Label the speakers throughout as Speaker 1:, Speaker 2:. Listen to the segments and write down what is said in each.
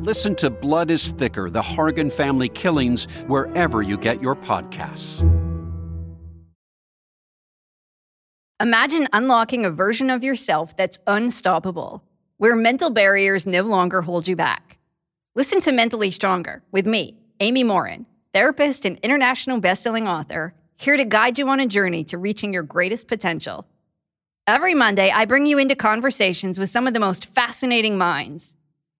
Speaker 1: Listen to Blood is Thicker The Hargan Family Killings wherever you get your podcasts.
Speaker 2: Imagine unlocking a version of yourself that's unstoppable where mental barriers no longer hold you back. Listen to Mentally Stronger with me, Amy Morin, therapist and international bestselling author, here to guide you on a journey to reaching your greatest potential. Every Monday, I bring you into conversations with some of the most fascinating minds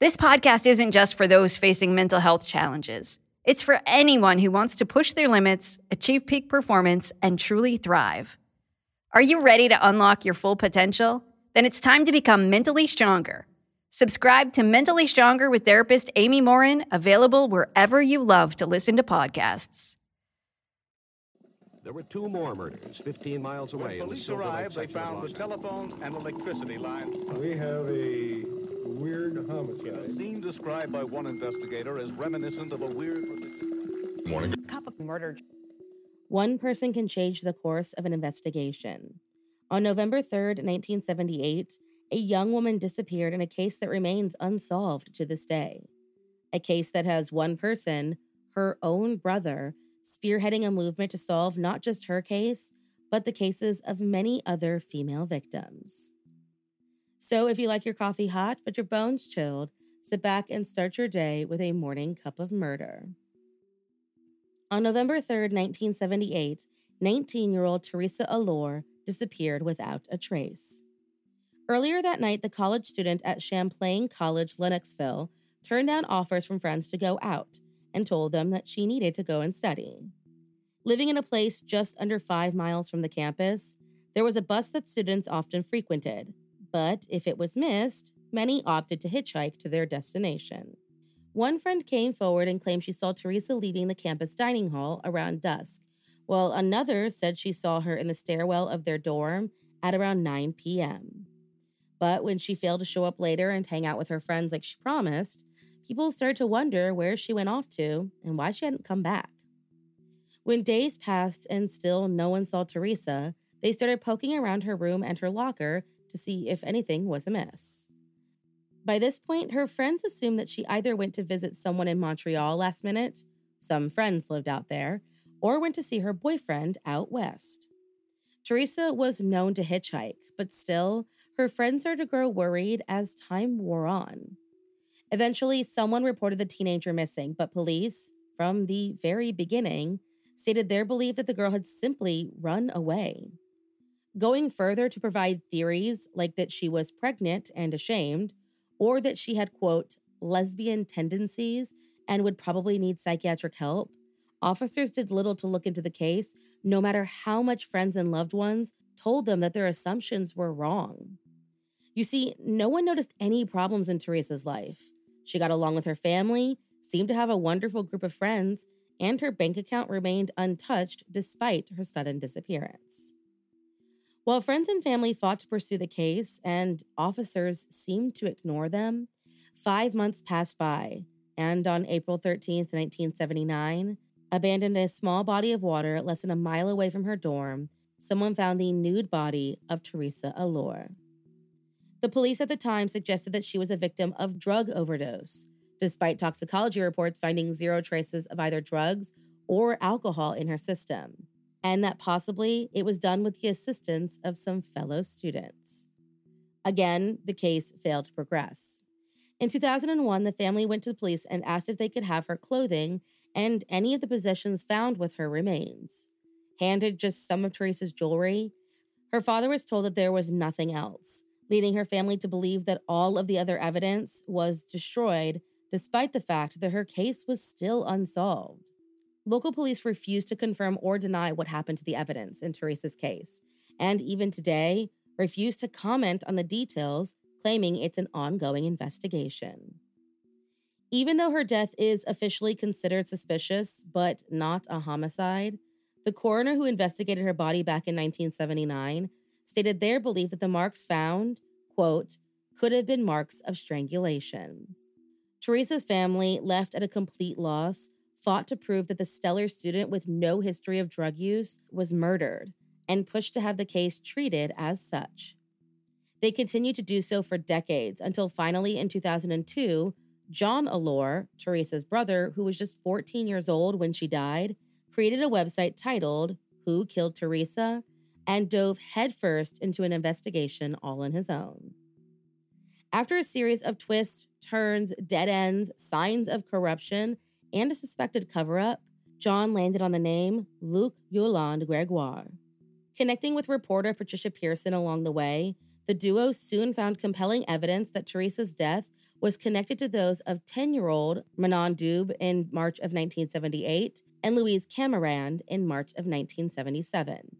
Speaker 2: This podcast isn't just for those facing mental health challenges, it's for anyone who wants to push their limits, achieve peak performance, and truly thrive. Are you ready to unlock your full potential? then it's time to become mentally stronger. Subscribe to Mentally Stronger with therapist Amy Morin, available wherever you love to listen to podcasts.
Speaker 3: There were two more murders 15 miles away.
Speaker 4: When police arrived, they found the telephones and electricity lines.
Speaker 5: We have a weird homicide.
Speaker 4: A scene described by one investigator as reminiscent of a weird.
Speaker 6: Morning. Cup of murder. One person can change the course of an investigation. On November 3rd, 1978, a young woman disappeared in a case that remains unsolved to this day. A case that has one person, her own brother, spearheading a movement to solve not just her case, but the cases of many other female victims. So, if you like your coffee hot but your bones chilled, sit back and start your day with a morning cup of murder. On November 3rd, 1978, 19 year old Theresa Allore disappeared without a trace. Earlier that night, the college student at Champlain College, Lennoxville, turned down offers from friends to go out and told them that she needed to go and study. Living in a place just under five miles from the campus, there was a bus that students often frequented, but if it was missed, many opted to hitchhike to their destination. One friend came forward and claimed she saw Theresa leaving the campus dining hall around dusk while another said she saw her in the stairwell of their dorm at around 9 p.m. But when she failed to show up later and hang out with her friends like she promised, people started to wonder where she went off to and why she hadn't come back. When days passed and still no one saw Theresa, they started poking around her room and her locker to see if anything was amiss. By this point, her friends assumed that she either went to visit someone in Montreal last minute, some friends lived out there, or went to see her boyfriend out west. Theresa was known to hitchhike, but still, her friends started to grow worried as time wore on. Eventually, someone reported the teenager missing, but police, from the very beginning, stated their belief that the girl had simply run away. Going further to provide theories like that she was pregnant and ashamed, or that she had, quote, lesbian tendencies and would probably need psychiatric help, Officers did little to look into the case, no matter how much friends and loved ones told them that their assumptions were wrong. You see, no one noticed any problems in Theresa's life. She got along with her family, seemed to have a wonderful group of friends, and her bank account remained untouched despite her sudden disappearance. While friends and family fought to pursue the case and officers seemed to ignore them, five months passed by, and on April 13th, 1979, Abandoned in a small body of water less than a mile away from her dorm, someone found the nude body of Theresa Allore. The police at the time suggested that she was a victim of drug overdose, despite toxicology reports finding zero traces of either drugs or alcohol in her system, and that possibly it was done with the assistance of some fellow students. Again, the case failed to progress. In 2001, the family went to the police and asked if they could have her clothing and any of the possessions found with her remains. Handed just some of Theresa's jewelry, her father was told that there was nothing else, leading her family to believe that all of the other evidence was destroyed, despite the fact that her case was still unsolved. Local police refused to confirm or deny what happened to the evidence in Theresa's case, and even today, refuse to comment on the details, claiming it's an ongoing investigation. Even though her death is officially considered suspicious, but not a homicide, the coroner who investigated her body back in 1979 stated their belief that the marks found, quote, could have been marks of strangulation. Theresa's family, left at a complete loss, fought to prove that the stellar student with no history of drug use was murdered and pushed to have the case treated as such. They continued to do so for decades until finally in 2002, John Allore, Theresa's brother, who was just 14 years old when she died, created a website titled Who Killed Theresa and dove headfirst into an investigation all on his own. After a series of twists, turns, dead ends, signs of corruption, and a suspected cover up, John landed on the name Luc Yolande Gregoire. Connecting with reporter Patricia Pearson along the way, the duo soon found compelling evidence that Theresa's death was connected to those of 10 year old Manon Dube in March of 1978 and Louise Camirand in March of 1977.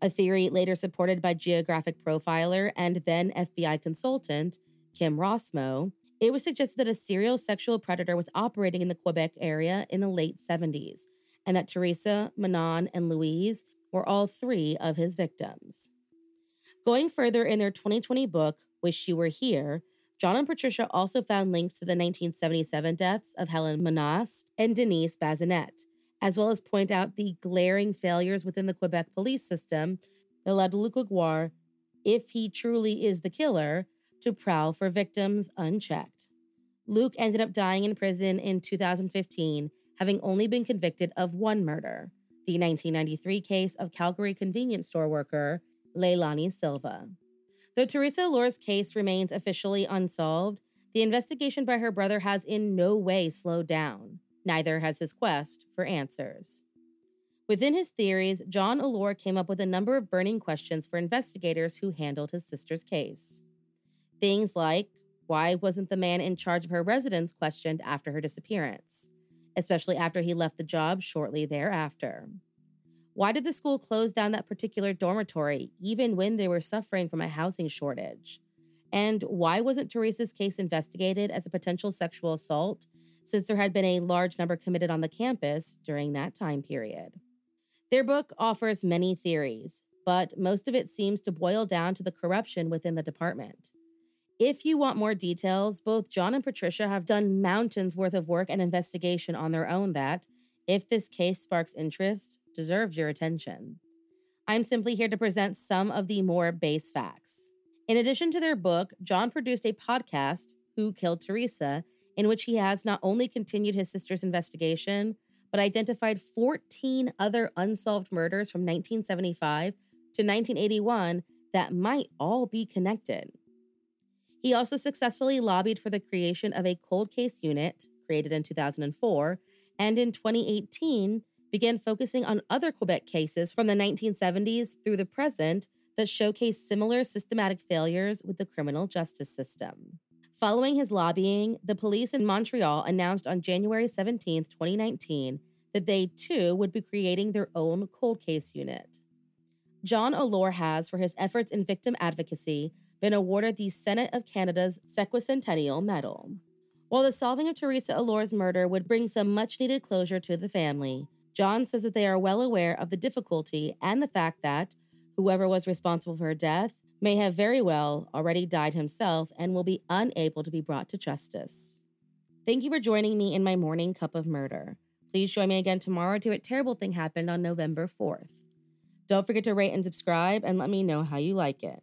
Speaker 6: A theory later supported by geographic profiler and then FBI consultant Kim Rossmo, it was suggested that a serial sexual predator was operating in the Quebec area in the late 70s, and that Theresa, Manon, and Louise were all three of his victims. Going further in their 2020 book, Wish You Were Here, John and Patricia also found links to the 1977 deaths of Helen Monast and Denise Bazinet, as well as point out the glaring failures within the Quebec police system that allowed Luc Gregoire, if he truly is the killer, to prowl for victims unchecked. Luke ended up dying in prison in 2015, having only been convicted of one murder, the 1993 case of Calgary convenience store worker Leilani Silva. Though Theresa Allore's case remains officially unsolved, the investigation by her brother has in no way slowed down. Neither has his quest for answers. Within his theories, John Allore came up with a number of burning questions for investigators who handled his sister's case. Things like why wasn't the man in charge of her residence questioned after her disappearance, especially after he left the job shortly thereafter? Why did the school close down that particular dormitory even when they were suffering from a housing shortage? And why wasn't Theresa's case investigated as a potential sexual assault since there had been a large number committed on the campus during that time period? Their book offers many theories, but most of it seems to boil down to the corruption within the department. If you want more details, both John and Patricia have done mountains worth of work and investigation on their own that, if this case sparks interest, deserves your attention. I'm simply here to present some of the more base facts. In addition to their book, John produced a podcast, Who Killed Theresa, in which he has not only continued his sister's investigation, but identified 14 other unsolved murders from 1975 to 1981 that might all be connected. He also successfully lobbied for the creation of a cold case unit, created in 2004, and in 2018 began focusing on other Quebec cases from the 1970s through the present that showcase similar systematic failures with the criminal justice system. Following his lobbying, the police in Montreal announced on January 17, 2019, that they too would be creating their own cold case unit. John Allore has, for his efforts in victim advocacy, been awarded the Senate of Canada's Sesquicentennial Medal. While the solving of Theresa Allore's murder would bring some much needed closure to the family, John says that they are well aware of the difficulty and the fact that whoever was responsible for her death may have very well already died himself and will be unable to be brought to justice. Thank you for joining me in my morning cup of murder. Please join me again tomorrow to a terrible thing happened on November 4th. Don't forget to rate and subscribe and let me know how you like it.